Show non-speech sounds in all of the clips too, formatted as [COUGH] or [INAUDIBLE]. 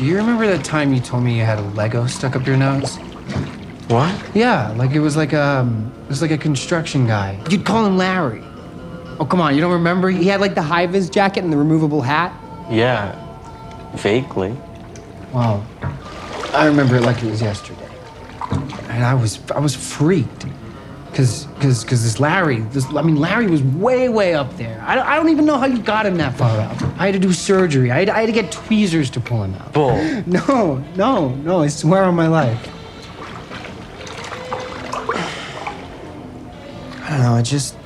Do you remember that time you told me you had a Lego stuck up your nose? What? Yeah, like it was like a it was like a construction guy. You'd call him Larry. Oh come on, you don't remember? He had like the high vis jacket and the removable hat. Yeah, vaguely. Well, I remember it like it was yesterday. And I was I was freaked. Cause, cause, cause this Larry, this, I mean, Larry was way, way up there. I, don't- I don't even know how you got him that far up. I had to do surgery. I had, I had to get tweezers to pull him out. Bull. [LAUGHS] No, no, no, I swear on my life. I don't know, I just.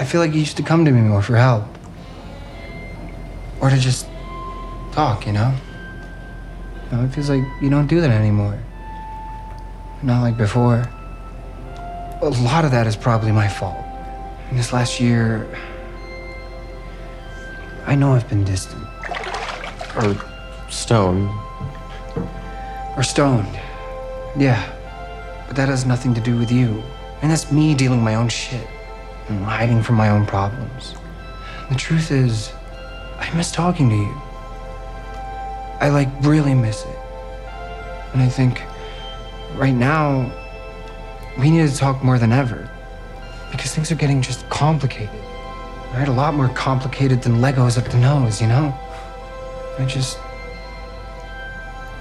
I feel like you used to come to me more for help. Or to just talk, you know? Now it feels like you don't do that anymore. Not like before. A lot of that is probably my fault. In this last year. I know I've been distant. Or stoned. Or stoned. Yeah. But that has nothing to do with you. And that's me dealing with my own shit. And hiding from my own problems. The truth is, I miss talking to you. I like really miss it. And I think right now, we need to talk more than ever. Because things are getting just complicated. Right? A lot more complicated than Legos up the nose, you know? I just.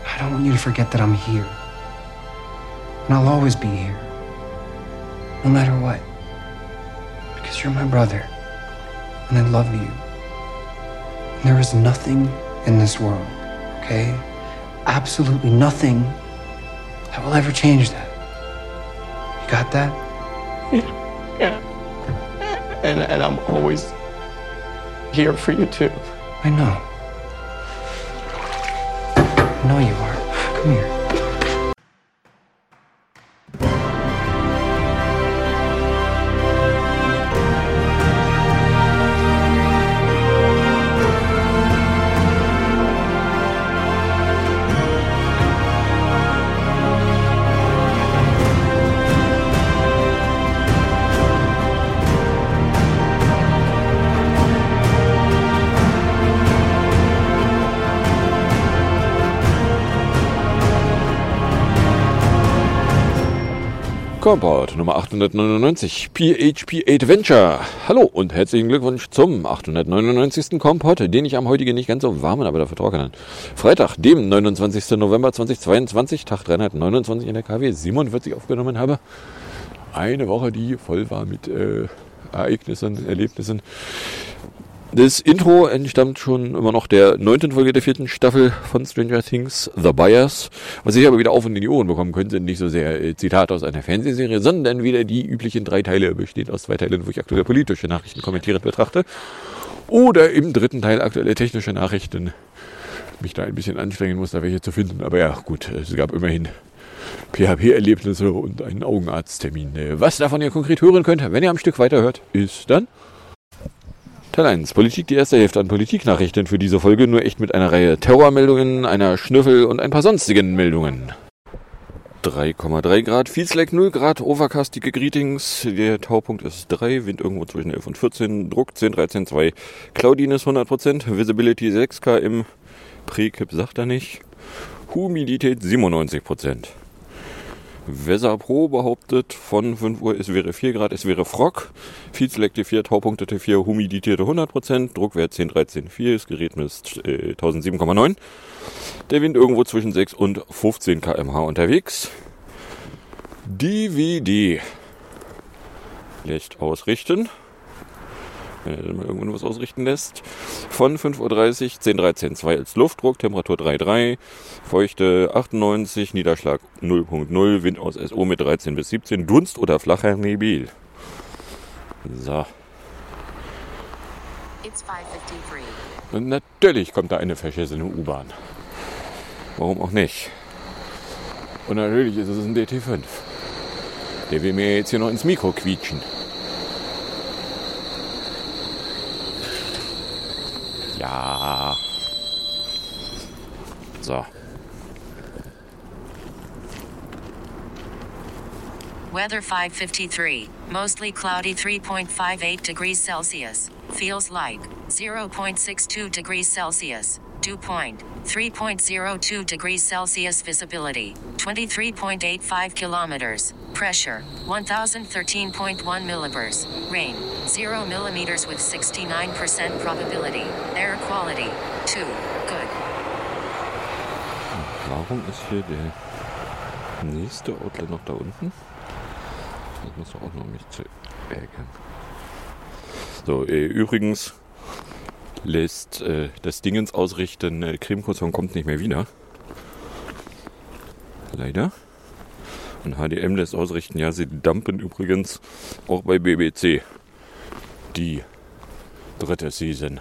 I don't want you to forget that I'm here. And I'll always be here. No matter what. Because you're my brother. And I love you. And there is nothing in this world, okay? Absolutely nothing that will ever change that. You got that? [LAUGHS] Yeah. And, and I'm always here for you too. I know. I know you are. Come here. Komport Nummer 899, PHP Adventure. Hallo und herzlichen Glückwunsch zum 899. Kompott, den ich am heutigen nicht ganz so warmen, aber dafür trockenen Freitag, dem 29. November 2022, Tag 329 in der KW 47 aufgenommen habe. Eine Woche, die voll war mit äh, Ereignissen, Erlebnissen. Das Intro entstammt schon immer noch der neunten Folge der vierten Staffel von Stranger Things, The Buyers. Was ich aber wieder auf und in die Ohren bekommen können, sind nicht so sehr äh, Zitate aus einer Fernsehserie, sondern wieder die üblichen drei Teile, bestehend aus zwei Teilen, wo ich aktuelle politische Nachrichten kommentierend betrachte. Oder im dritten Teil aktuelle technische Nachrichten. Mich da ein bisschen anstrengen muss, da welche zu finden. Aber ja, gut, es gab immerhin PHP-Erlebnisse und einen Augenarzttermin. Äh, Was davon ihr konkret hören könnt, wenn ihr am Stück weiterhört, ist dann Teil 1. Politik, die erste Hälfte an Politiknachrichten für diese Folge, nur echt mit einer Reihe Terrormeldungen, einer Schnüffel und ein paar sonstigen Meldungen. 3,3 Grad, Feelsleck 0 Grad, overcastige Greetings, der Taupunkt ist 3, Wind irgendwo zwischen 11 und 14, Druck 10, 13, 2, Cloudiness 100%, Visibility 6 km, Prekip sagt er nicht, Humidität 97%. Weser Pro behauptet von 5 Uhr, es wäre 4 Grad, es wäre Frock. Feedselect T4, Taupunkte T4, humiditierte 100%, Druckwert 10, 13, 4, das Gerät misst äh, 1007,9. Der Wind irgendwo zwischen 6 und 15 km/h unterwegs. DVD. Licht ausrichten. Wenn er dann mal irgendwann was ausrichten lässt. Von 5.30 Uhr 10, 13, 2 als Luftdruck, Temperatur 3,3, Feuchte 98, Niederschlag 0.0, Wind aus SO mit 13 bis 17, Dunst oder flacher Nebel. So. It's 553. Und natürlich kommt da eine verschissene U-Bahn. Warum auch nicht? Und natürlich ist es ein DT5. Der will mir jetzt hier noch ins Mikro quietschen. Ja. So. Weather 553. Mostly cloudy 3.58 degrees Celsius. Feels like 0.62 degrees Celsius. Dew point 3.02 degrees Celsius. Visibility 23.85 kilometers. Pressure 1013.1 millibars. Rain 0 millimeters with 69% probability. Air quality 2. Good. Hm, warum ist hier der nächste Outlet noch da unten? Das muss auch noch mich zu ärgern. So, äh, übrigens lässt äh, das Dingens ausrichten, äh, Cremekurzhorn kommt nicht mehr wieder. Leider. Und HDM lässt ausrichten, ja, sie dumpen übrigens auch bei BBC die dritte Season.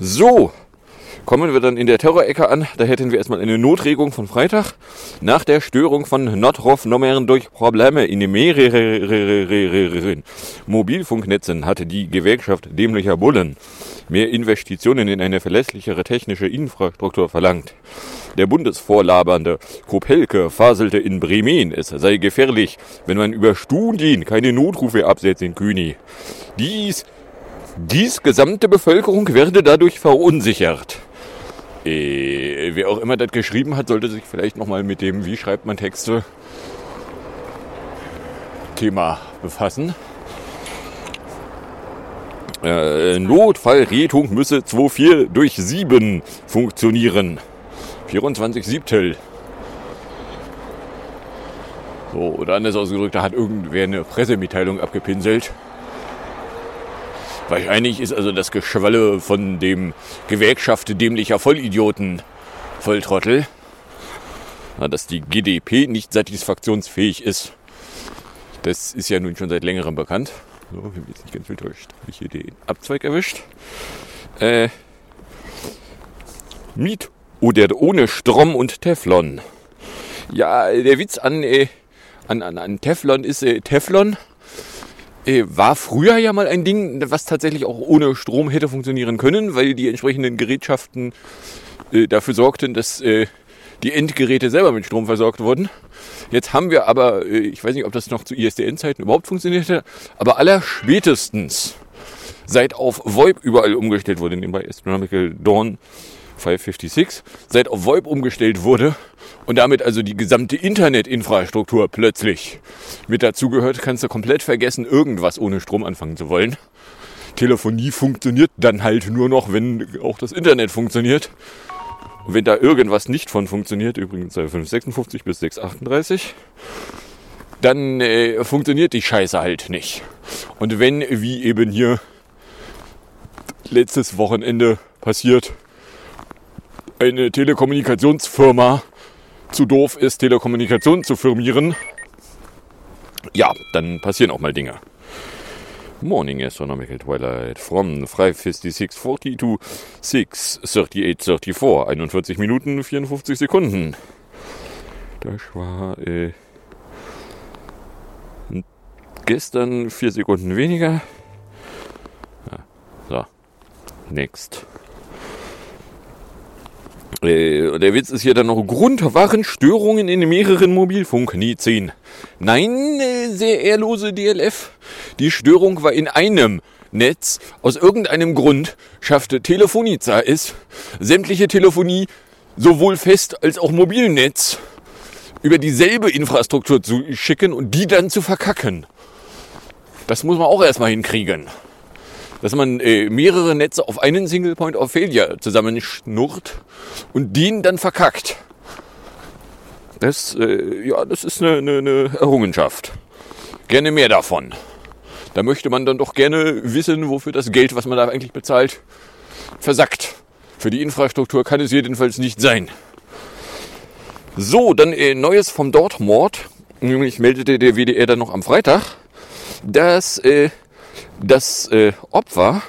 So, kommen wir dann in der Terrorecke an. Da hätten wir erstmal eine Notregung von Freitag. Nach der Störung von Notruf-Nummern durch Probleme in den mehreren Mobilfunknetzen hatte die Gewerkschaft dämlicher Bullen mehr Investitionen in eine verlässlichere technische Infrastruktur verlangt. Der Bundesvorlabernde Kopelke faselte in Bremen, es sei gefährlich, wenn man über Studien keine Notrufe absetzt in Kühni. Dies, dies gesamte Bevölkerung werde dadurch verunsichert. Äh, wer auch immer das geschrieben hat, sollte sich vielleicht nochmal mit dem, wie schreibt man Texte, Thema befassen. Äh, Notfallrettung müsse 2.4 durch 7 funktionieren. 24 Siebtel. So, oder anders ausgedrückt, da hat irgendwer eine Pressemitteilung abgepinselt. Wahrscheinlich ist also das Geschwalle von dem Gewerkschaft dämlicher Vollidioten Volltrottel, dass die GDP nicht satisfaktionsfähig ist. Das ist ja nun schon seit längerem bekannt. So, ich bin jetzt nicht ganz enttäuscht. Habe ich hier den Abzweig erwischt. Äh, Miet oder ohne Strom und Teflon. Ja, der Witz an, äh, an, an, an Teflon ist äh, Teflon. Äh, war früher ja mal ein Ding, was tatsächlich auch ohne Strom hätte funktionieren können, weil die entsprechenden Gerätschaften äh, dafür sorgten, dass äh, die Endgeräte selber mit Strom versorgt wurden. Jetzt haben wir aber, äh, ich weiß nicht, ob das noch zu ISDN-Zeiten überhaupt funktionierte, aber aller spätestens seit auf VoIP überall umgestellt wurde, nebenbei Astronomical Dawn 556, seit auf VoIP umgestellt wurde und damit also die gesamte Internetinfrastruktur plötzlich mit dazugehört, kannst du komplett vergessen, irgendwas ohne Strom anfangen zu wollen. Telefonie funktioniert dann halt nur noch, wenn auch das Internet funktioniert. Und wenn da irgendwas nicht von funktioniert, übrigens bei 556 bis 638, dann äh, funktioniert die Scheiße halt nicht. Und wenn, wie eben hier letztes Wochenende passiert, eine Telekommunikationsfirma zu doof ist, Telekommunikation zu firmieren, ja, dann passieren auch mal Dinge. Morning Astronomical Twilight from 556.40 to 6.38.34. 41 Minuten 54 Sekunden. Das war äh, gestern 4 Sekunden weniger. Ja, so, next. Äh, der Witz ist hier dann noch, Grund waren Störungen in mehreren Mobilfunknetzen. Nein, äh, sehr ehrlose DLF. Die Störung war in einem Netz. Aus irgendeinem Grund schaffte Telefonica es, sämtliche Telefonie, sowohl fest als auch Mobilnetz, über dieselbe Infrastruktur zu schicken und die dann zu verkacken. Das muss man auch erstmal hinkriegen dass man äh, mehrere Netze auf einen Single Point of Failure zusammenschnurrt und den dann verkackt. Das, äh, ja, das ist eine, eine, eine Errungenschaft. Gerne mehr davon. Da möchte man dann doch gerne wissen, wofür das Geld, was man da eigentlich bezahlt, versackt. Für die Infrastruktur kann es jedenfalls nicht sein. So, dann äh, Neues vom Dortmord. Nämlich meldete der WDR dann noch am Freitag, dass äh, das äh, Opfer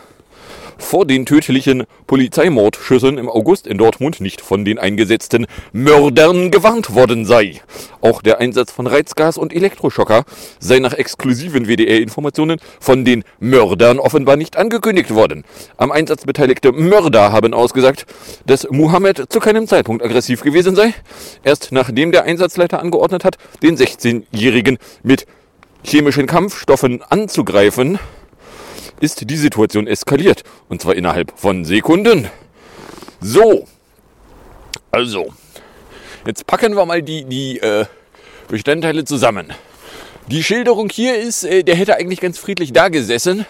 vor den tödlichen Polizeimordschüssen im August in Dortmund nicht von den eingesetzten Mördern gewarnt worden sei. Auch der Einsatz von Reizgas und Elektroschocker sei nach exklusiven WDR-Informationen von den Mördern offenbar nicht angekündigt worden. Am Einsatz beteiligte Mörder haben ausgesagt, dass Muhammad zu keinem Zeitpunkt aggressiv gewesen sei. Erst nachdem der Einsatzleiter angeordnet hat, den 16-Jährigen mit chemischen Kampfstoffen anzugreifen, ist die Situation eskaliert. Und zwar innerhalb von Sekunden. So. Also. Jetzt packen wir mal die, die äh, Bestandteile zusammen. Die Schilderung hier ist, äh, der hätte eigentlich ganz friedlich da gesessen.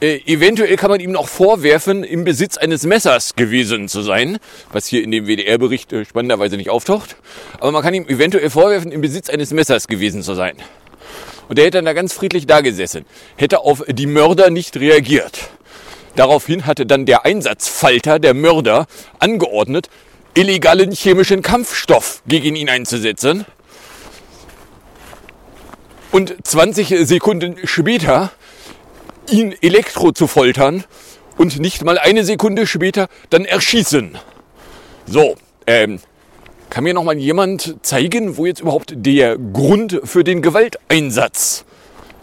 Äh, eventuell kann man ihm noch vorwerfen, im Besitz eines Messers gewesen zu sein, was hier in dem WDR-Bericht äh, spannenderweise nicht auftaucht. Aber man kann ihm eventuell vorwerfen, im Besitz eines Messers gewesen zu sein. Und der hätte dann da ganz friedlich da gesessen, hätte auf die Mörder nicht reagiert. Daraufhin hatte dann der Einsatzfalter, der Mörder, angeordnet, illegalen chemischen Kampfstoff gegen ihn einzusetzen. Und 20 Sekunden später ihn elektro zu foltern und nicht mal eine Sekunde später dann erschießen. So, ähm, kann mir noch mal jemand zeigen, wo jetzt überhaupt der Grund für den Gewalteinsatz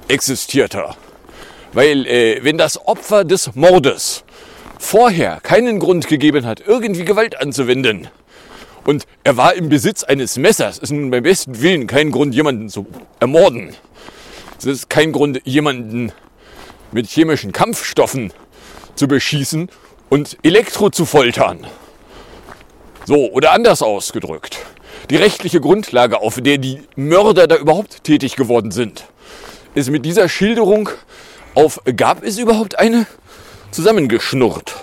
existierte? Weil äh, wenn das Opfer des Mordes vorher keinen Grund gegeben hat, irgendwie Gewalt anzuwenden, und er war im Besitz eines Messers, ist nun beim besten Willen kein Grund, jemanden zu ermorden. Es ist kein Grund, jemanden mit chemischen Kampfstoffen zu beschießen und Elektro zu foltern. So, oder anders ausgedrückt. Die rechtliche Grundlage, auf der die Mörder da überhaupt tätig geworden sind, ist mit dieser Schilderung auf gab es überhaupt eine zusammengeschnurrt.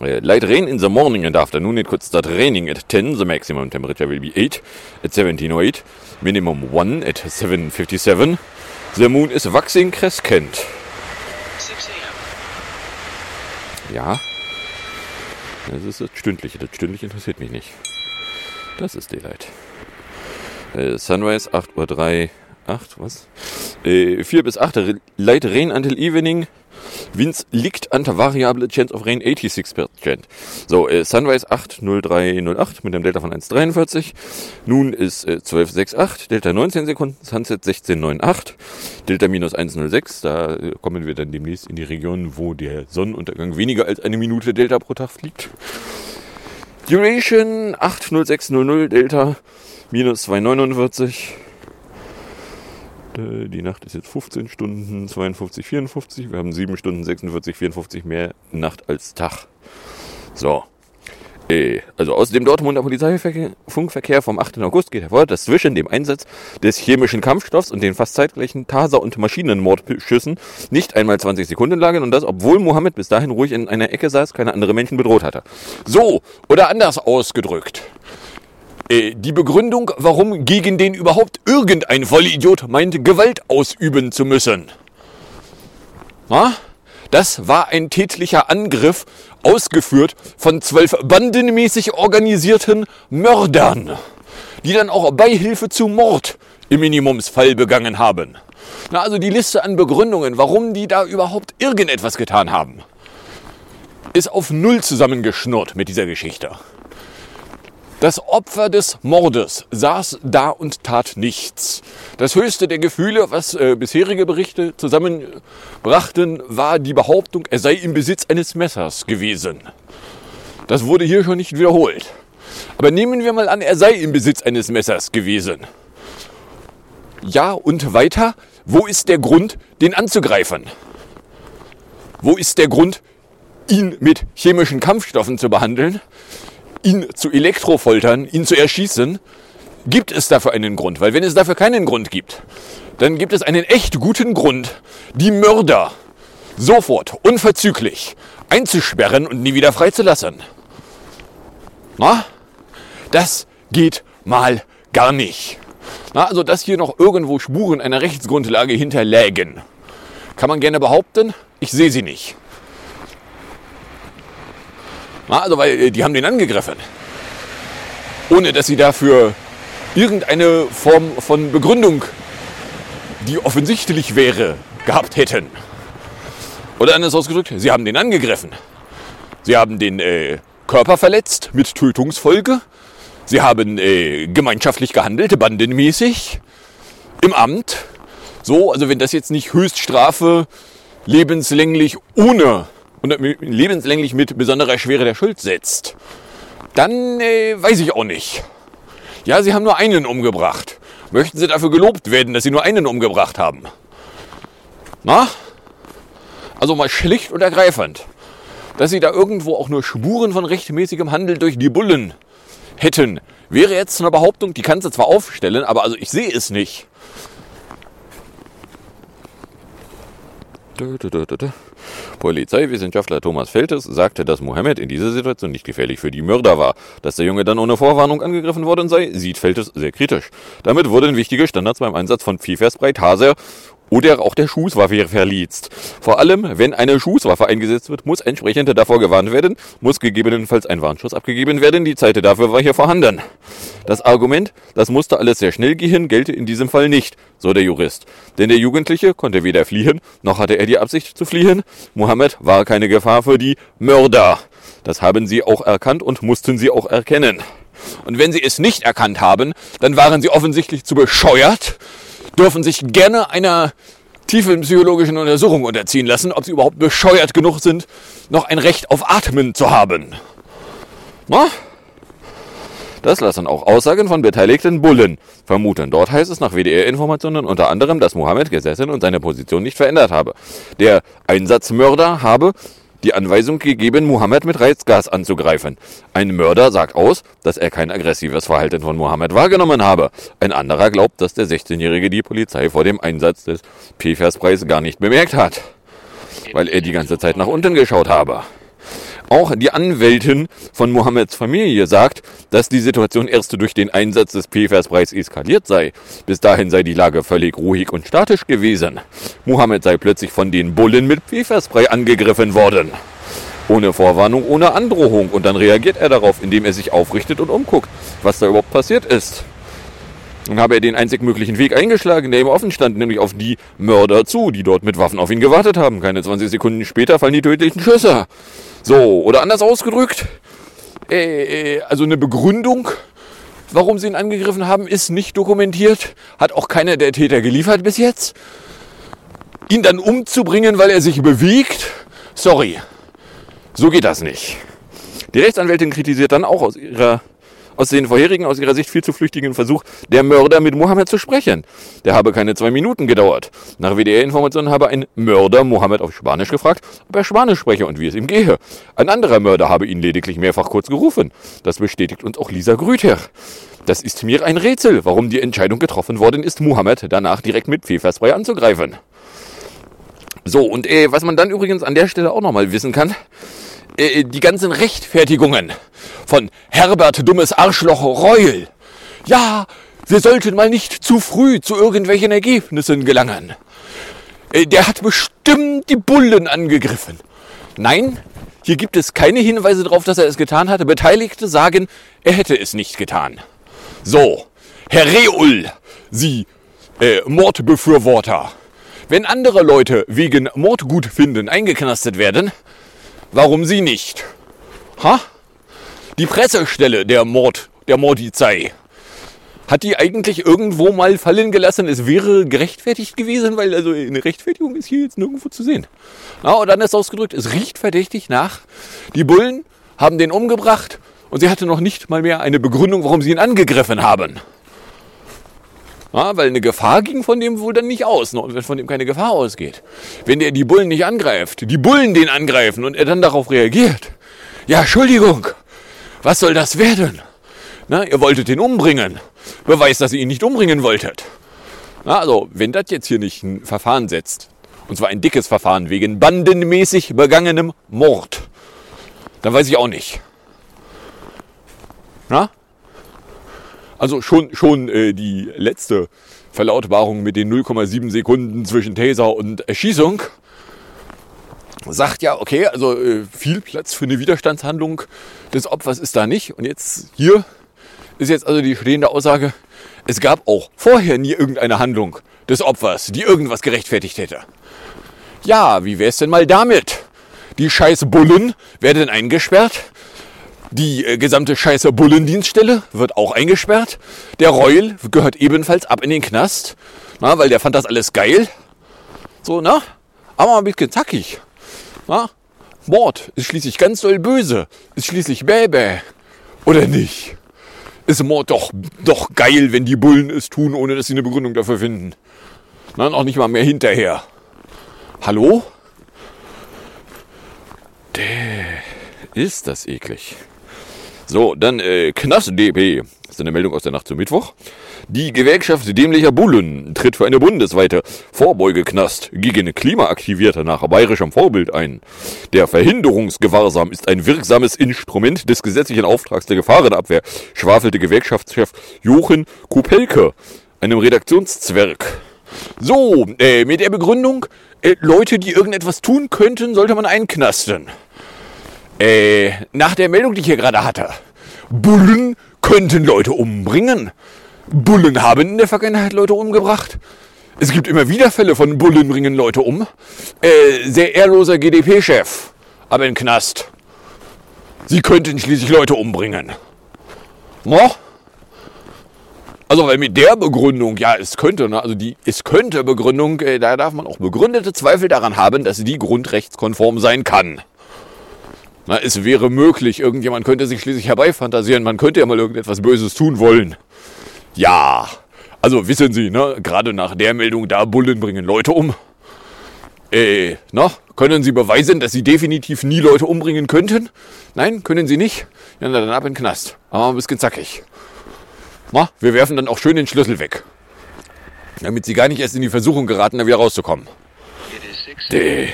Uh, light rain in the morning and afternoon it could start raining at 10. The maximum temperature will be 8 at 1708. Minimum 1 at 757. The moon is waxing crescent. Ja. Das ist das Stündliche. Das Stündliche interessiert mich nicht. Das ist Daylight. Äh, Sunrise 8.03 Uhr. 8, was? Äh, 4 bis 8. Light Rain until Evening. Winds liegt an der Variable Chance of Rain 86%. So, äh, Sunrise 80308 mit einem Delta von 1,43. Nun ist äh, 12,68, Delta 19 Sekunden, Sunset 16,98, Delta minus 1,06. Da äh, kommen wir dann demnächst in die Region, wo der Sonnenuntergang weniger als eine Minute Delta pro Tag fliegt. Duration 80600 Delta minus 249. Die Nacht ist jetzt 15 Stunden 52, 54. Wir haben 7 Stunden 46, 54 mehr Nacht als Tag. So. Äh, Also aus dem Dortmunder Polizeifunkverkehr vom 8. August geht hervor, dass zwischen dem Einsatz des chemischen Kampfstoffs und den fast zeitgleichen Taser- und Maschinenmordschüssen nicht einmal 20 Sekunden lagen und das, obwohl Mohammed bis dahin ruhig in einer Ecke saß, keine andere Menschen bedroht hatte. So, oder anders ausgedrückt. Äh, Die Begründung, warum gegen den überhaupt irgendein Vollidiot meint, Gewalt ausüben zu müssen. Na? Das war ein tätlicher Angriff, ausgeführt von zwölf bandenmäßig organisierten Mördern, die dann auch Beihilfe zu Mord im Minimumsfall begangen haben. Na, also die Liste an Begründungen, warum die da überhaupt irgendetwas getan haben, ist auf Null zusammengeschnurrt mit dieser Geschichte. Das Opfer des Mordes saß da und tat nichts. Das höchste der Gefühle, was äh, bisherige Berichte zusammenbrachten, war die Behauptung, er sei im Besitz eines Messers gewesen. Das wurde hier schon nicht wiederholt. Aber nehmen wir mal an, er sei im Besitz eines Messers gewesen. Ja, und weiter, wo ist der Grund, den anzugreifen? Wo ist der Grund, ihn mit chemischen Kampfstoffen zu behandeln? Ihn zu elektrofoltern, ihn zu erschießen, gibt es dafür einen Grund. Weil wenn es dafür keinen Grund gibt, dann gibt es einen echt guten Grund, die Mörder sofort, unverzüglich einzusperren und nie wieder freizulassen. Na? Das geht mal gar nicht. Na, also, dass hier noch irgendwo Spuren einer Rechtsgrundlage hinterlägen, kann man gerne behaupten. Ich sehe sie nicht. Also, weil äh, die haben den angegriffen. Ohne dass sie dafür irgendeine Form von Begründung, die offensichtlich wäre, gehabt hätten. Oder anders ausgedrückt, sie haben den angegriffen. Sie haben den äh, Körper verletzt mit Tötungsfolge. Sie haben äh, gemeinschaftlich gehandelt, bandenmäßig, im Amt. So, also wenn das jetzt nicht Höchststrafe lebenslänglich ohne und lebenslänglich mit besonderer Schwere der Schuld setzt, dann äh, weiß ich auch nicht. Ja, Sie haben nur einen umgebracht. Möchten Sie dafür gelobt werden, dass Sie nur einen umgebracht haben? Na? Also mal schlicht und ergreifend, dass sie da irgendwo auch nur Spuren von rechtmäßigem Handel durch die Bullen hätten, wäre jetzt eine Behauptung, die kannst du zwar aufstellen, aber also ich sehe es nicht. Polizeiwissenschaftler Thomas Feltes sagte, dass Mohammed in dieser Situation nicht gefährlich für die Mörder war. Dass der Junge dann ohne Vorwarnung angegriffen worden sei, sieht Feltes sehr kritisch. Damit wurden wichtige Standards beim Einsatz von Pfefferspray, Taser oder auch der Schusswaffe verliest. Vor allem, wenn eine Schusswaffe eingesetzt wird, muss entsprechend davor gewarnt werden, muss gegebenenfalls ein Warnschuss abgegeben werden, die Zeit dafür war hier vorhanden. Das Argument, das musste alles sehr schnell gehen, gelte in diesem Fall nicht, so der Jurist. Denn der Jugendliche konnte weder fliehen, noch hatte er die Absicht zu fliehen. Mohammed war keine Gefahr für die Mörder. Das haben sie auch erkannt und mussten sie auch erkennen. Und wenn sie es nicht erkannt haben, dann waren sie offensichtlich zu bescheuert, dürfen sich gerne einer tiefen psychologischen Untersuchung unterziehen lassen, ob sie überhaupt bescheuert genug sind, noch ein Recht auf Atmen zu haben. Na? Das lassen auch Aussagen von beteiligten Bullen vermuten. Dort heißt es nach WDR-Informationen unter anderem, dass Mohammed gesessen und seine Position nicht verändert habe. Der Einsatzmörder habe die Anweisung gegeben, Mohammed mit Reizgas anzugreifen. Ein Mörder sagt aus, dass er kein aggressives Verhalten von Mohammed wahrgenommen habe. Ein anderer glaubt, dass der 16-Jährige die Polizei vor dem Einsatz des PFAS-Preis gar nicht bemerkt hat, weil er die ganze Zeit nach unten geschaut habe. Auch die Anwältin von Mohammeds Familie sagt, dass die Situation erst durch den Einsatz des PFAS-Preis eskaliert sei. Bis dahin sei die Lage völlig ruhig und statisch gewesen. Mohammed sei plötzlich von den Bullen mit PFAS-Spray angegriffen worden. Ohne Vorwarnung, ohne Androhung. Und dann reagiert er darauf, indem er sich aufrichtet und umguckt, was da überhaupt passiert ist. Dann habe er den einzig möglichen Weg eingeschlagen, der ihm offen stand, nämlich auf die Mörder zu, die dort mit Waffen auf ihn gewartet haben. Keine 20 Sekunden später fallen die tödlichen Schüsse. So, oder anders ausgedrückt, äh, also eine Begründung, warum sie ihn angegriffen haben, ist nicht dokumentiert. Hat auch keiner der Täter geliefert bis jetzt. Ihn dann umzubringen, weil er sich bewegt, sorry, so geht das nicht. Die Rechtsanwältin kritisiert dann auch aus ihrer aus den vorherigen, aus ihrer Sicht viel zu flüchtigen Versuch, der Mörder mit Mohammed zu sprechen. Der habe keine zwei Minuten gedauert. Nach WDR-Informationen habe ein Mörder Mohammed auf Spanisch gefragt, ob er Spanisch spreche und wie es ihm gehe. Ein anderer Mörder habe ihn lediglich mehrfach kurz gerufen. Das bestätigt uns auch Lisa Grüter. Das ist mir ein Rätsel, warum die Entscheidung getroffen worden ist, Mohammed danach direkt mit Pfefferspray anzugreifen. So, und äh, was man dann übrigens an der Stelle auch nochmal wissen kann, äh, die ganzen Rechtfertigungen von Herbert dummes Arschloch Reul. Ja, wir sollten mal nicht zu früh zu irgendwelchen Ergebnissen gelangen. Äh, der hat bestimmt die Bullen angegriffen. Nein, hier gibt es keine Hinweise darauf, dass er es getan hatte. Beteiligte sagen, er hätte es nicht getan. So, Herr Reul, Sie äh, Mordbefürworter. Wenn andere Leute wegen Mordgutfinden eingeknastet werden, warum Sie nicht? Ha? Die Pressestelle der Mord, der Mordizei. Hat die eigentlich irgendwo mal fallen gelassen, es wäre gerechtfertigt gewesen, weil also eine Rechtfertigung ist hier jetzt nirgendwo zu sehen. Na, und dann ist ausgedrückt, es riecht verdächtig nach. Die Bullen haben den umgebracht und sie hatte noch nicht mal mehr eine Begründung, warum sie ihn angegriffen haben. Ja, weil eine Gefahr ging von dem wohl dann nicht aus, ne, wenn von dem keine Gefahr ausgeht. Wenn der die Bullen nicht angreift, die Bullen den angreifen und er dann darauf reagiert. Ja, Entschuldigung, was soll das werden? Na, ihr wolltet ihn umbringen. Beweist, dass ihr ihn nicht umbringen wolltet. Na, also, wenn das jetzt hier nicht ein Verfahren setzt, und zwar ein dickes Verfahren wegen bandenmäßig begangenem Mord, dann weiß ich auch nicht. Na? Also schon, schon äh, die letzte Verlautbarung mit den 0,7 Sekunden zwischen Taser und Erschießung sagt ja, okay, also äh, viel Platz für eine Widerstandshandlung des Opfers ist da nicht. Und jetzt hier ist jetzt also die stehende Aussage, es gab auch vorher nie irgendeine Handlung des Opfers, die irgendwas gerechtfertigt hätte. Ja, wie wär's denn mal damit? Die scheiß Bullen werden eingesperrt. Die äh, gesamte scheiße Bullendienststelle wird auch eingesperrt. Der Reul gehört ebenfalls ab in den Knast, na, weil der fand das alles geil. So, ne? Aber ein bisschen zackig. Na? Mord ist schließlich ganz doll böse. Ist schließlich Bäbä. Oder nicht? Ist Mord doch, doch geil, wenn die Bullen es tun, ohne dass sie eine Begründung dafür finden. Na, auch nicht mal mehr hinterher. Hallo? Ist das eklig. So, dann äh, Knast-DP. Das ist eine Meldung aus der Nacht zum Mittwoch. Die Gewerkschaft dämlicher Bullen tritt für eine bundesweite Vorbeugeknast gegen Klimaaktivierte nach bayerischem Vorbild ein. Der Verhinderungsgewahrsam ist ein wirksames Instrument des gesetzlichen Auftrags der Gefahrenabwehr, schwafelte Gewerkschaftschef Jochen Kupelke, einem Redaktionszwerg. So, äh, mit der Begründung, äh, Leute, die irgendetwas tun könnten, sollte man einknasten. Äh, nach der Meldung, die ich hier gerade hatte. Bullen könnten Leute umbringen. Bullen haben in der Vergangenheit Leute umgebracht. Es gibt immer wieder Fälle von Bullen bringen Leute um. Äh, sehr ehrloser GDP-Chef, aber in Knast. Sie könnten schließlich Leute umbringen. No? Also, weil mit der Begründung, ja, es könnte, ne, also die es könnte Begründung, äh, da darf man auch begründete Zweifel daran haben, dass die grundrechtskonform sein kann. Na, es wäre möglich, irgendjemand könnte sich schließlich herbeifantasieren, man könnte ja mal irgendetwas Böses tun wollen. Ja, also wissen Sie, ne, gerade nach der Meldung, da Bullen bringen Leute um. Äh, na, können Sie beweisen, dass Sie definitiv nie Leute umbringen könnten? Nein, können Sie nicht? Ja, na, dann ab in den Knast. Aber ein bisschen zackig. Na, wir werfen dann auch schön den Schlüssel weg. Damit Sie gar nicht erst in die Versuchung geraten, da wieder rauszukommen. Däh.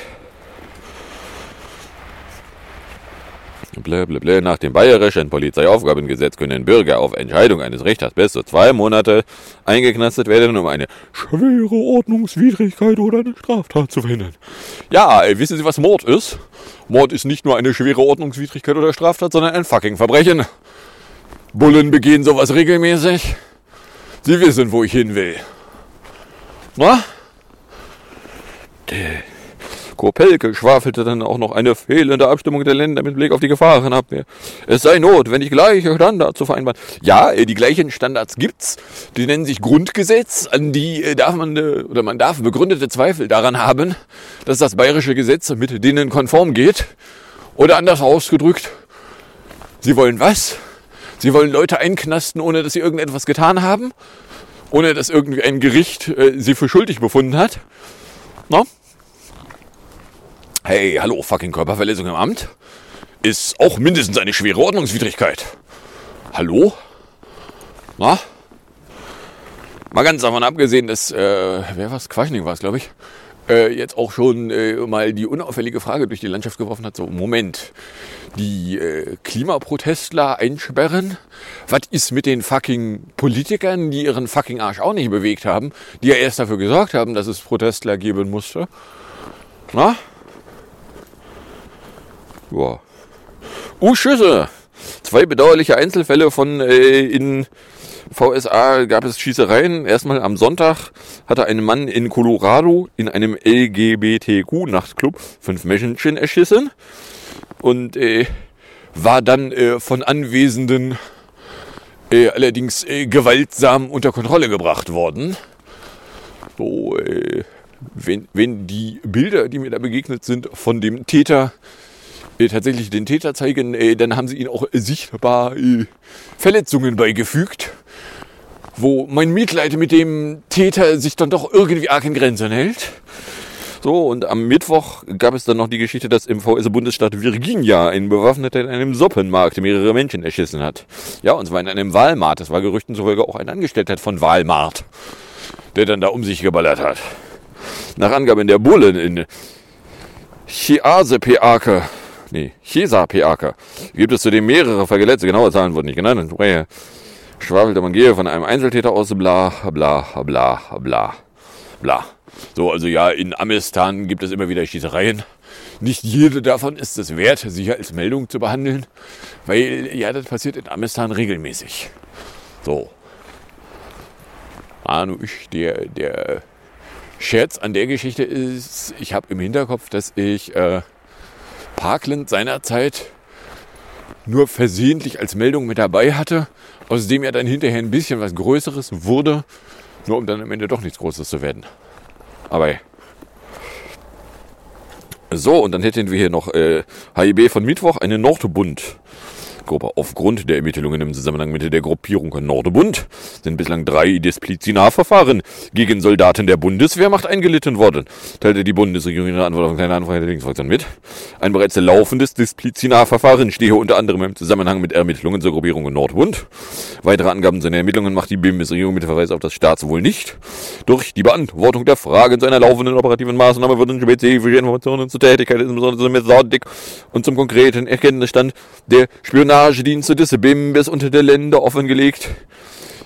Blablabla. Nach dem bayerischen Polizeiaufgabengesetz können Bürger auf Entscheidung eines Richters bis zu zwei Monate eingeknastet werden, um eine schwere Ordnungswidrigkeit oder eine Straftat zu verhindern. Ja, ey, wissen Sie, was Mord ist? Mord ist nicht nur eine schwere Ordnungswidrigkeit oder Straftat, sondern ein fucking Verbrechen. Bullen begehen sowas regelmäßig. Sie wissen, wo ich hin will. Na? Däh. Kopelke schwafelte dann auch noch eine fehlende Abstimmung der Länder mit Blick auf die Gefahrenabwehr. Es sei notwendig, gleiche Standards zu vereinbaren. Ja, äh, die gleichen Standards gibt's. Die nennen sich Grundgesetz. An die äh, darf man, äh, oder man darf begründete Zweifel daran haben, dass das bayerische Gesetz mit denen konform geht. Oder anders ausgedrückt, sie wollen was? Sie wollen Leute einknasten, ohne dass sie irgendetwas getan haben? Ohne dass irgendwie ein Gericht äh, sie für schuldig befunden hat? No? Hey, hallo, fucking Körperverletzung im Amt ist auch mindestens eine schwere Ordnungswidrigkeit. Hallo? Na? Mal ganz davon abgesehen, dass, äh, wer war's? Quaschning war es, glaube ich, äh, jetzt auch schon äh, mal die unauffällige Frage durch die Landschaft geworfen hat, so, Moment, die äh, Klimaprotestler einsperren? Was ist mit den fucking Politikern, die ihren fucking Arsch auch nicht bewegt haben, die ja erst dafür gesorgt haben, dass es Protestler geben musste? Na? Ja. Uh, Schüsse! Zwei bedauerliche Einzelfälle von äh, in VSA gab es Schießereien. Erstmal am Sonntag hatte ein Mann in Colorado in einem LGBTQ-Nachtclub fünf Menschen erschissen und äh, war dann äh, von Anwesenden äh, allerdings äh, gewaltsam unter Kontrolle gebracht worden. So, äh, wenn, wenn die Bilder, die mir da begegnet sind, von dem Täter tatsächlich den Täter zeigen, äh, dann haben sie ihnen auch sichtbar äh, Verletzungen beigefügt, wo mein Mitleid mit dem Täter sich dann doch irgendwie arg in Grenzen hält. So, und am Mittwoch gab es dann noch die Geschichte, dass im VS-Bundesstaat Virginia ein Bewaffneter in einem Suppenmarkt mehrere Menschen erschissen hat. Ja, und zwar in einem Walmart. Das war Gerüchten zufolge auch ein Angestellter von Walmart, der dann da um sich geballert hat. Nach Angaben der Bullen in Chiasepeake, nee, Chesa-Peake, gibt es zudem mehrere Verletzte. Genaue Zahlen wurden nicht genannt. Schwafelte man gehe von einem Einzeltäter aus, bla, bla, bla, bla, bla. So, also ja, in Amistan gibt es immer wieder Schießereien. Nicht jede davon ist es wert, sich als Meldung zu behandeln, weil ja, das passiert in Amistan regelmäßig. So. Anu, ich, der, der Scherz an der Geschichte ist, ich habe im Hinterkopf, dass ich äh, Parkland seinerzeit nur versehentlich als Meldung mit dabei hatte, aus dem ja dann hinterher ein bisschen was Größeres wurde, nur um dann am Ende doch nichts Großes zu werden. Aber. So, und dann hätten wir hier noch äh, HIB von Mittwoch, eine Nordbund. Gruppe. Aufgrund der Ermittlungen im Zusammenhang mit der Gruppierung Nordebund sind bislang drei Disziplinarverfahren gegen Soldaten der Bundeswehrmacht eingelitten worden, teilte die Bundesregierung in der Antwort auf eine kleine Anfrage der Linksfraktion mit. Ein bereits laufendes Disziplinarverfahren stehe unter anderem im Zusammenhang mit Ermittlungen zur Gruppierung Nordbund. Weitere Angaben zu den Ermittlungen macht die Bundesregierung mit Verweis auf das Staatswohl nicht. Durch die Beantwortung der Fragen zu einer laufenden operativen Maßnahme wurden spezifische Informationen zur Tätigkeit, insbesondere zur Methodik und zum konkreten Erkenntnisstand der Spionagedienste des BIMBES und der Länder offengelegt.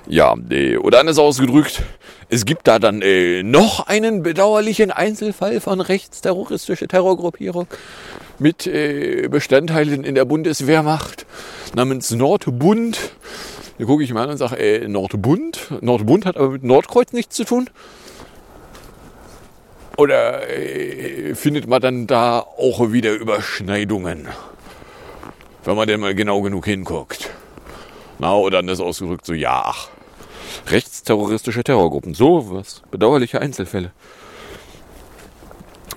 Ja, oder anders ausgedrückt, es gibt da dann äh, noch einen bedauerlichen Einzelfall von rechtsterroristischer Terrorgruppierung mit äh, Bestandteilen in der Bundeswehrmacht namens Nordbund. Da gucke ich mal an und sage, äh, Nordbund? Nordbund hat aber mit Nordkreuz nichts zu tun. Oder äh, findet man dann da auch wieder Überschneidungen? Wenn man denn mal genau genug hinguckt. Na, oder anders ausgedrückt, so ja, ach. Rechtsterroristische Terrorgruppen. So was. Bedauerliche Einzelfälle.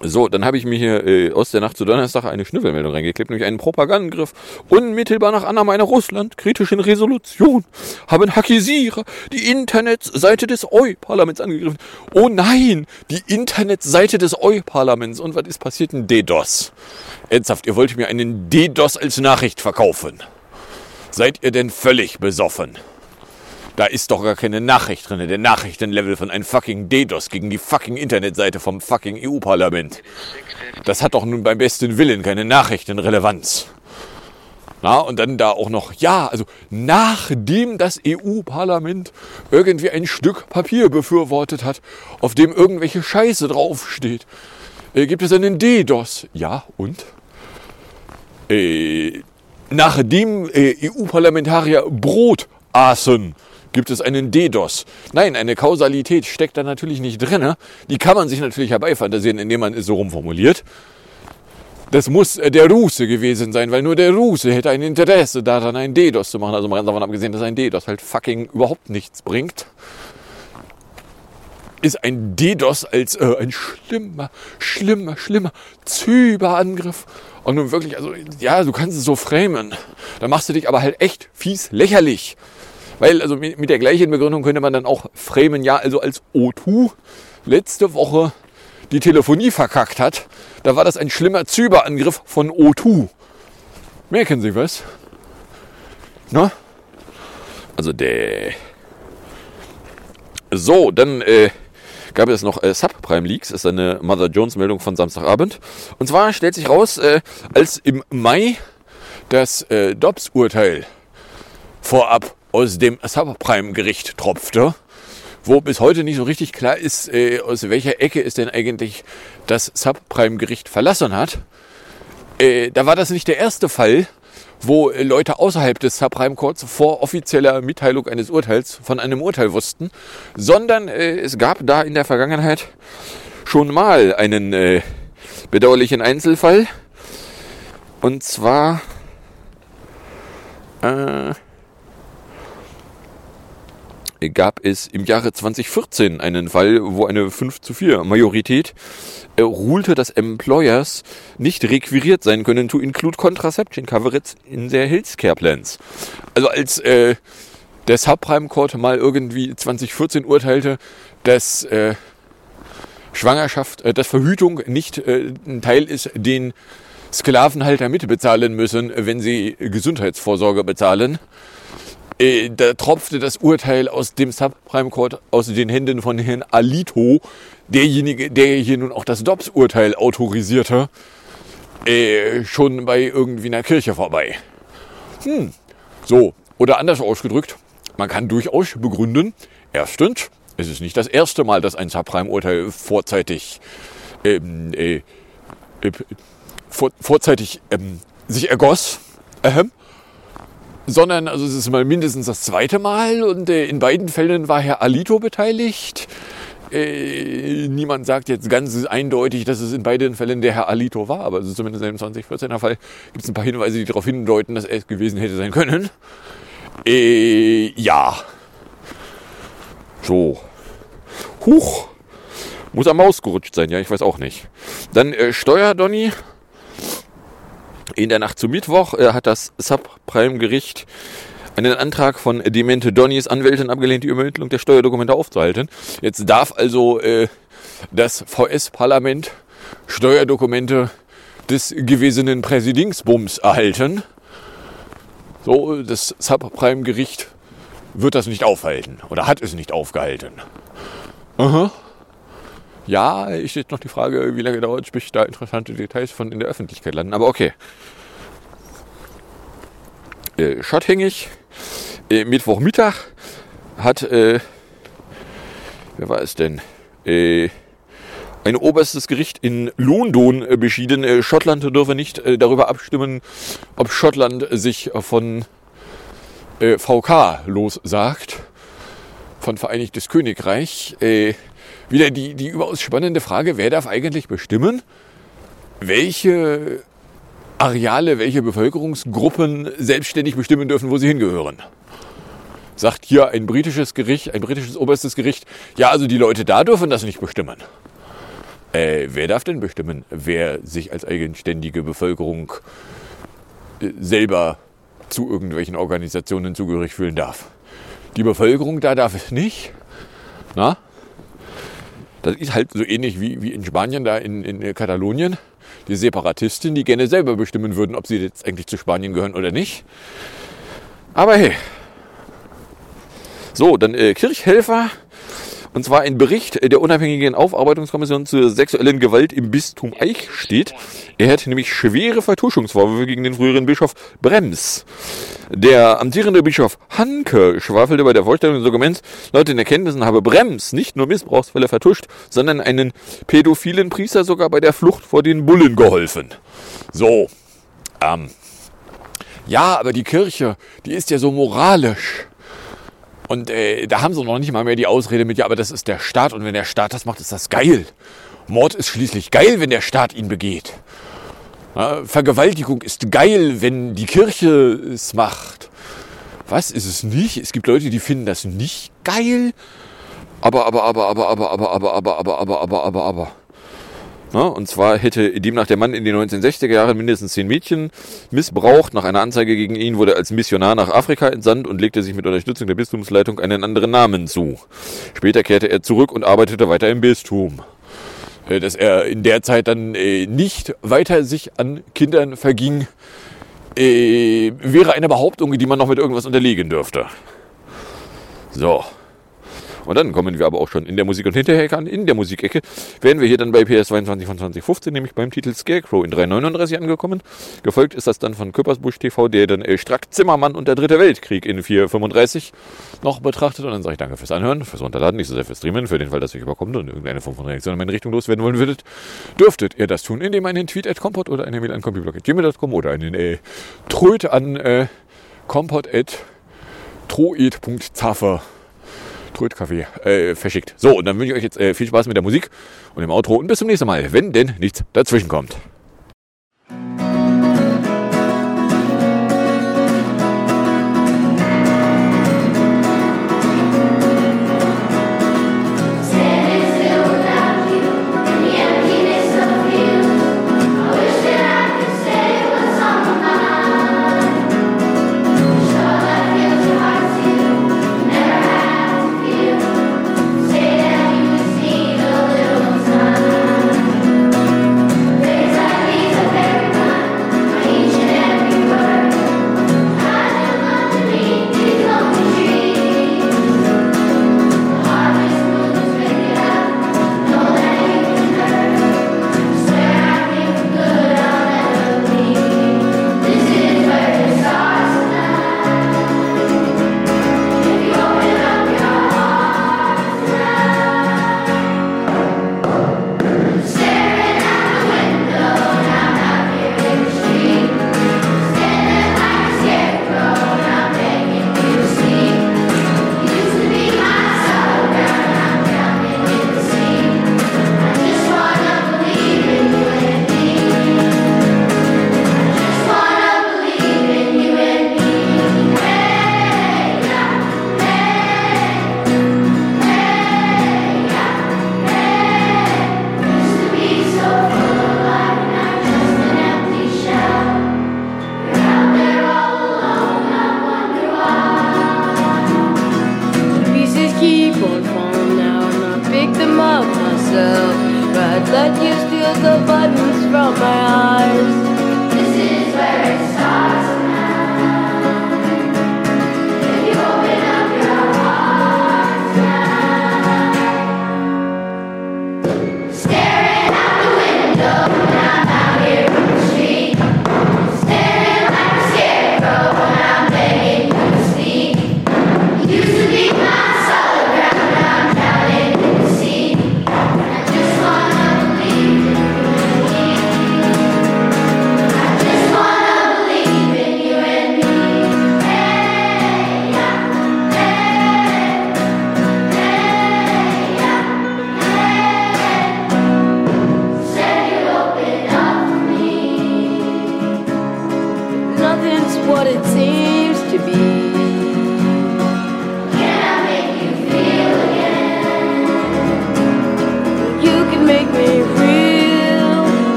So, dann habe ich mir hier äh, aus der Nacht zu Donnerstag eine Schnüffelmeldung reingeklebt, nämlich einen Propagandengriff. Unmittelbar nach Annahme einer Russland-kritischen Resolution haben Hackisierer die Internetseite des EU-Parlaments angegriffen. Oh nein, die Internetseite des EU-Parlaments. Und was ist passiert? Ein DDoS. Ernsthaft, ihr wollt mir einen DDoS als Nachricht verkaufen. Seid ihr denn völlig besoffen? Da ist doch gar keine Nachricht drin. Der Nachrichtenlevel von einem fucking DDoS gegen die fucking Internetseite vom fucking EU-Parlament. Das hat doch nun beim besten Willen keine Nachrichtenrelevanz. Na, und dann da auch noch, ja, also nachdem das EU-Parlament irgendwie ein Stück Papier befürwortet hat, auf dem irgendwelche Scheiße draufsteht, äh, gibt es einen DDoS. Ja, und? Äh, nachdem äh, EU-Parlamentarier Brot aßen, gibt es einen DDoS. Nein, eine Kausalität steckt da natürlich nicht drin. Die kann man sich natürlich herbeifantasieren, indem man es so rumformuliert. Das muss äh, der Russe gewesen sein, weil nur der Russe hätte ein Interesse daran, einen DDoS zu machen. Also mal ganz davon abgesehen, dass ein DDoS halt fucking überhaupt nichts bringt. Ist ein DDoS als äh, ein schlimmer, schlimmer, schlimmer Cyberangriff. Und nun wirklich, also ja, du kannst es so framen. Da machst du dich aber halt echt fies lächerlich. Weil, also mit der gleichen Begründung könnte man dann auch framen, ja, also als O2 letzte Woche die Telefonie verkackt hat, da war das ein schlimmer Cyberangriff von O2. Merken Sie was? Na? Also der. So, dann äh, gab es noch äh, Subprime Leaks, ist eine Mother Jones Meldung von Samstagabend. Und zwar stellt sich raus, äh, als im Mai das äh, Dobbs-Urteil vorab aus dem Subprime-Gericht tropfte, wo bis heute nicht so richtig klar ist, äh, aus welcher Ecke es denn eigentlich das Subprime-Gericht verlassen hat. Äh, da war das nicht der erste Fall, wo Leute außerhalb des Subprime Courts vor offizieller Mitteilung eines Urteils von einem Urteil wussten, sondern äh, es gab da in der Vergangenheit schon mal einen äh, bedauerlichen Einzelfall. Und zwar äh, gab es im Jahre 2014 einen Fall, wo eine 5 zu 4 Majorität äh, ruhte, dass Employers nicht requiriert sein können to include contraception coverage in their healthcare plans. Also als äh, der Subprime Court mal irgendwie 2014 urteilte, dass äh, Schwangerschaft, äh, dass Verhütung nicht äh, ein Teil ist, den Sklavenhalter mitbezahlen müssen, wenn sie Gesundheitsvorsorge bezahlen, äh, da tropfte das Urteil aus dem Subprime Court aus den Händen von Herrn Alito, derjenige, der hier nun auch das Dobbs-Urteil autorisierte, äh, schon bei irgendwie einer Kirche vorbei. Hm, so. Oder anders ausgedrückt, man kann durchaus begründen, erstens, es ist nicht das erste Mal, dass ein Subprime-Urteil vorzeitig, ähm, äh, äh, vor, vorzeitig ähm, sich ergoss. Ähm, sondern also es ist mal mindestens das zweite Mal und äh, in beiden Fällen war Herr Alito beteiligt. Äh, niemand sagt jetzt ganz eindeutig, dass es in beiden Fällen der Herr Alito war, aber also zumindest im 2014er Fall gibt es ein paar Hinweise, die darauf hindeuten, dass er es gewesen hätte sein können. Äh, ja. So. Huch. Muss am Maus gerutscht sein, ja, ich weiß auch nicht. Dann äh, Steuerdonny In der Nacht zum Mittwoch äh, hat das Subprime-Gericht einen Antrag von Demente Donnys Anwältin abgelehnt, die Übermittlung der Steuerdokumente aufzuhalten. Jetzt darf also äh, das VS-Parlament Steuerdokumente des gewesenen Präsidingsbums erhalten. So, das Subprime-Gericht wird das nicht aufhalten oder hat es nicht aufgehalten. Aha. Ja, ich steht noch die Frage, wie lange dauert es, bis da interessante Details von in der Öffentlichkeit landen. Aber okay. Äh, schotthängig. Äh, Mittwochmittag hat, äh, wer war es denn? Äh, ein oberstes Gericht in London äh, beschieden. Äh, Schottland dürfe nicht äh, darüber abstimmen, ob Schottland sich von äh, VK lossagt, von Vereinigtes Königreich. Wieder die, die überaus spannende Frage, wer darf eigentlich bestimmen, welche Areale, welche Bevölkerungsgruppen selbstständig bestimmen dürfen, wo sie hingehören. Sagt hier ein britisches Gericht, ein britisches oberstes Gericht, ja, also die Leute da dürfen das nicht bestimmen. Äh, wer darf denn bestimmen, wer sich als eigenständige Bevölkerung äh, selber zu irgendwelchen Organisationen zugehörig fühlen darf? Die Bevölkerung da darf es nicht. Na? Das ist halt so ähnlich wie, wie in Spanien, da in, in Katalonien. Die Separatisten, die gerne selber bestimmen würden, ob sie jetzt eigentlich zu Spanien gehören oder nicht. Aber hey. So, dann äh, Kirchhelfer. Und zwar ein Bericht der unabhängigen Aufarbeitungskommission zur sexuellen Gewalt im Bistum Eichstätt. Er hat nämlich schwere Vertuschungsvorwürfe gegen den früheren Bischof Brems. Der amtierende Bischof Hanke schwafelte bei der Vorstellung des Dokuments, laut den Erkenntnissen habe Brems nicht nur Missbrauchsfälle vertuscht, sondern einen pädophilen Priester sogar bei der Flucht vor den Bullen geholfen. So, ähm, ja, aber die Kirche, die ist ja so moralisch. Und äh, da haben sie noch nicht mal mehr die Ausrede mit, ja, aber das ist der Staat und wenn der Staat das macht, ist das geil. Mord ist schließlich geil, wenn der Staat ihn begeht. Ja, Vergewaltigung ist geil, wenn die Kirche es macht. Was ist es nicht? Es gibt Leute, die finden das nicht geil. Aber, aber, aber, aber, aber, aber, aber, aber, aber, aber, aber, aber, aber. Ja, und zwar hätte demnach der Mann in den 1960er Jahren mindestens zehn Mädchen missbraucht. Nach einer Anzeige gegen ihn wurde er als Missionar nach Afrika entsandt und legte sich mit Unterstützung der Bistumsleitung einen anderen Namen zu. Später kehrte er zurück und arbeitete weiter im Bistum. Äh, dass er in der Zeit dann äh, nicht weiter sich an Kindern verging, äh, wäre eine Behauptung, die man noch mit irgendwas unterlegen dürfte. So. Und dann kommen wir aber auch schon in der Musik- und Hinterhecke an. In der Musikecke wären wir hier dann bei PS22 von 2015, nämlich beim Titel Scarecrow in 339 angekommen. Gefolgt ist das dann von Köppersbusch TV, der dann äh, Strack Zimmermann und der Dritte Weltkrieg in 435 noch betrachtet. Und dann sage ich danke fürs Anhören, fürs Runterladen, nicht so sehr fürs Streamen, für den Fall, dass euch überkommt und irgendeine Form von Reaktion in meine Richtung loswerden wollen würdet, dürftet ihr das tun, indem ihr einen Tweet at kompot oder eine Mail an computerblog.gmail.com oder einen äh, Tröd an äh, troed.zaffer Trödkaffee äh, verschickt. So, und dann wünsche ich euch jetzt äh, viel Spaß mit der Musik und dem Outro und bis zum nächsten Mal, wenn denn nichts dazwischen kommt.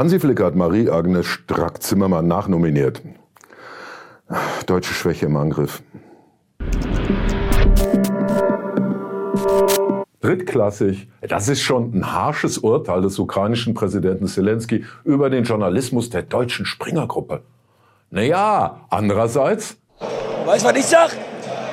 Hansi Flicker hat Marie-Agnes Strack-Zimmermann nachnominiert. Deutsche Schwäche im Angriff. Drittklassig. Das ist schon ein harsches Urteil des ukrainischen Präsidenten Zelensky über den Journalismus der deutschen Springergruppe. Naja, andererseits, Weißt du, was ich sag?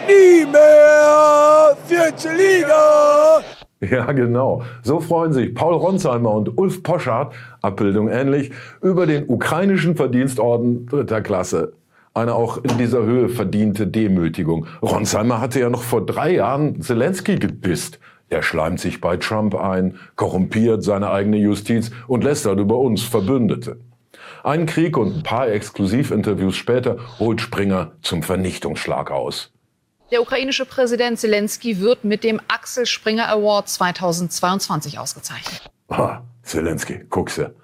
Nie mehr vierte Liga! [LAUGHS] Ja, genau. So freuen sich Paul Ronsheimer und Ulf Poschardt, Abbildung ähnlich, über den ukrainischen Verdienstorden dritter Klasse. Eine auch in dieser Höhe verdiente Demütigung. Ronsheimer hatte ja noch vor drei Jahren Zelensky gedisst. Der schleimt sich bei Trump ein, korrumpiert seine eigene Justiz und lästert über uns Verbündete. Einen Krieg und ein paar Exklusivinterviews später holt Springer zum Vernichtungsschlag aus. Der ukrainische Präsident Zelensky wird mit dem Axel Springer Award 2022 ausgezeichnet. Ha, Zelensky, guckse.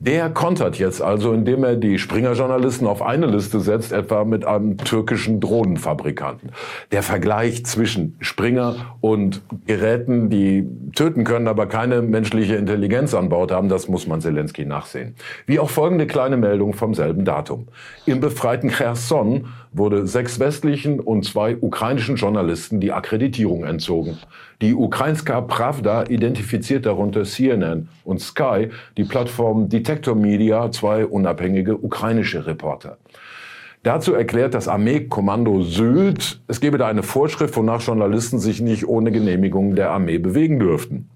Der kontert jetzt also, indem er die Springer-Journalisten auf eine Liste setzt, etwa mit einem türkischen Drohnenfabrikanten. Der Vergleich zwischen Springer und Geräten, die töten können, aber keine menschliche Intelligenz an Bord haben, das muss man Zelensky nachsehen. Wie auch folgende kleine Meldung vom selben Datum. Im befreiten Cherson wurde sechs westlichen und zwei ukrainischen Journalisten die Akkreditierung entzogen. Die Ukrainska Pravda identifiziert darunter CNN und Sky, die Plattform Detector Media, zwei unabhängige ukrainische Reporter. Dazu erklärt das Armeekommando Süd, es gebe da eine Vorschrift, wonach Journalisten sich nicht ohne Genehmigung der Armee bewegen dürften.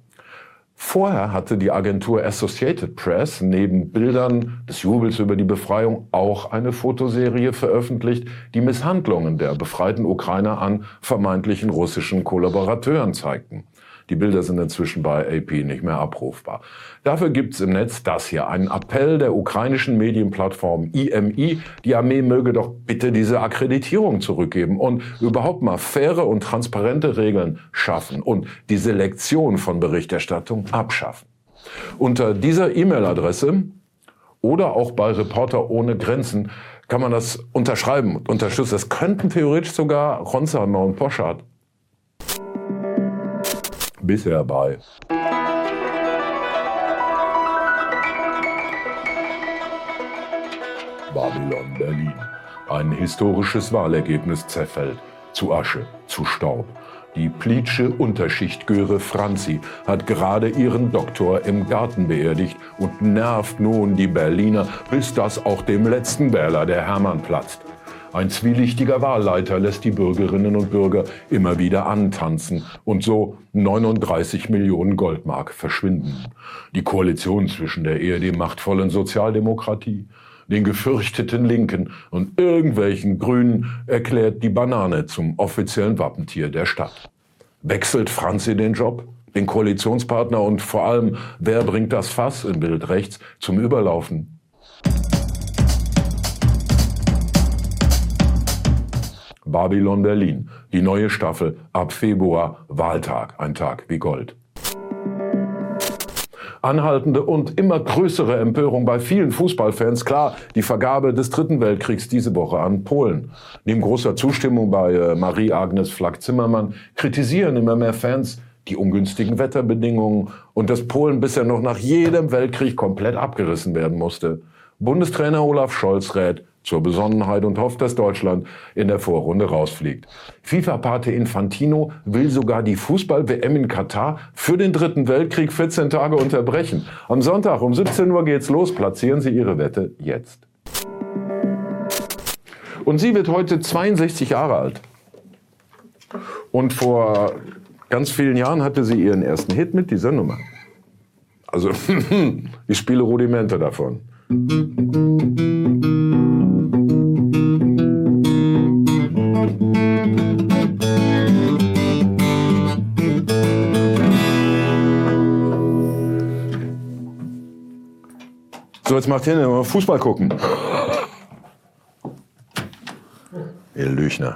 Vorher hatte die Agentur Associated Press neben Bildern des Jubels über die Befreiung auch eine Fotoserie veröffentlicht, die Misshandlungen der befreiten Ukrainer an vermeintlichen russischen Kollaborateuren zeigten. Die Bilder sind inzwischen bei AP nicht mehr abrufbar. Dafür gibt's im Netz das hier, einen Appell der ukrainischen Medienplattform IMI, die Armee möge doch bitte diese Akkreditierung zurückgeben und überhaupt mal faire und transparente Regeln schaffen und die Selektion von Berichterstattung abschaffen. Unter dieser E-Mail-Adresse oder auch bei Reporter ohne Grenzen kann man das unterschreiben und unterstützen. Das könnten theoretisch sogar Ronsheimer und Poschardt bisher bei. Babylon Berlin. Ein historisches Wahlergebnis zerfällt. Zu Asche, zu Staub. Die Plitsche Unterschichtgöre Franzi hat gerade ihren Doktor im Garten beerdigt und nervt nun die Berliner, bis das auch dem letzten Wähler der Hermann platzt. Ein zwielichtiger Wahlleiter lässt die Bürgerinnen und Bürger immer wieder antanzen und so 39 Millionen Goldmark verschwinden. Die Koalition zwischen der eher dem machtvollen Sozialdemokratie, den gefürchteten Linken und irgendwelchen Grünen erklärt die Banane zum offiziellen Wappentier der Stadt. Wechselt Franzi den Job, den Koalitionspartner und vor allem, wer bringt das Fass im Bild rechts zum Überlaufen? Babylon Berlin, die neue Staffel ab Februar, Wahltag, ein Tag wie Gold. Anhaltende und immer größere Empörung bei vielen Fußballfans. Klar, die Vergabe des Dritten Weltkriegs diese Woche an Polen. Neben großer Zustimmung bei äh, Marie-Agnes Flack-Zimmermann kritisieren immer mehr Fans die ungünstigen Wetterbedingungen und dass Polen bisher noch nach jedem Weltkrieg komplett abgerissen werden musste. Bundestrainer Olaf Scholz rät zur Besonnenheit und hofft, dass Deutschland in der Vorrunde rausfliegt. FIFA-Pate Infantino will sogar die Fußball-WM in Katar für den Dritten Weltkrieg 14 Tage unterbrechen. Am Sonntag um 17 Uhr geht's los. Platzieren Sie Ihre Wette jetzt. Und sie wird heute 62 Jahre alt. Und vor ganz vielen Jahren hatte sie ihren ersten Hit mit dieser Nummer. Also, [LAUGHS] ich spiele Rudimente davon. So, jetzt macht hin, Fußball gucken. Ihr Lüchner.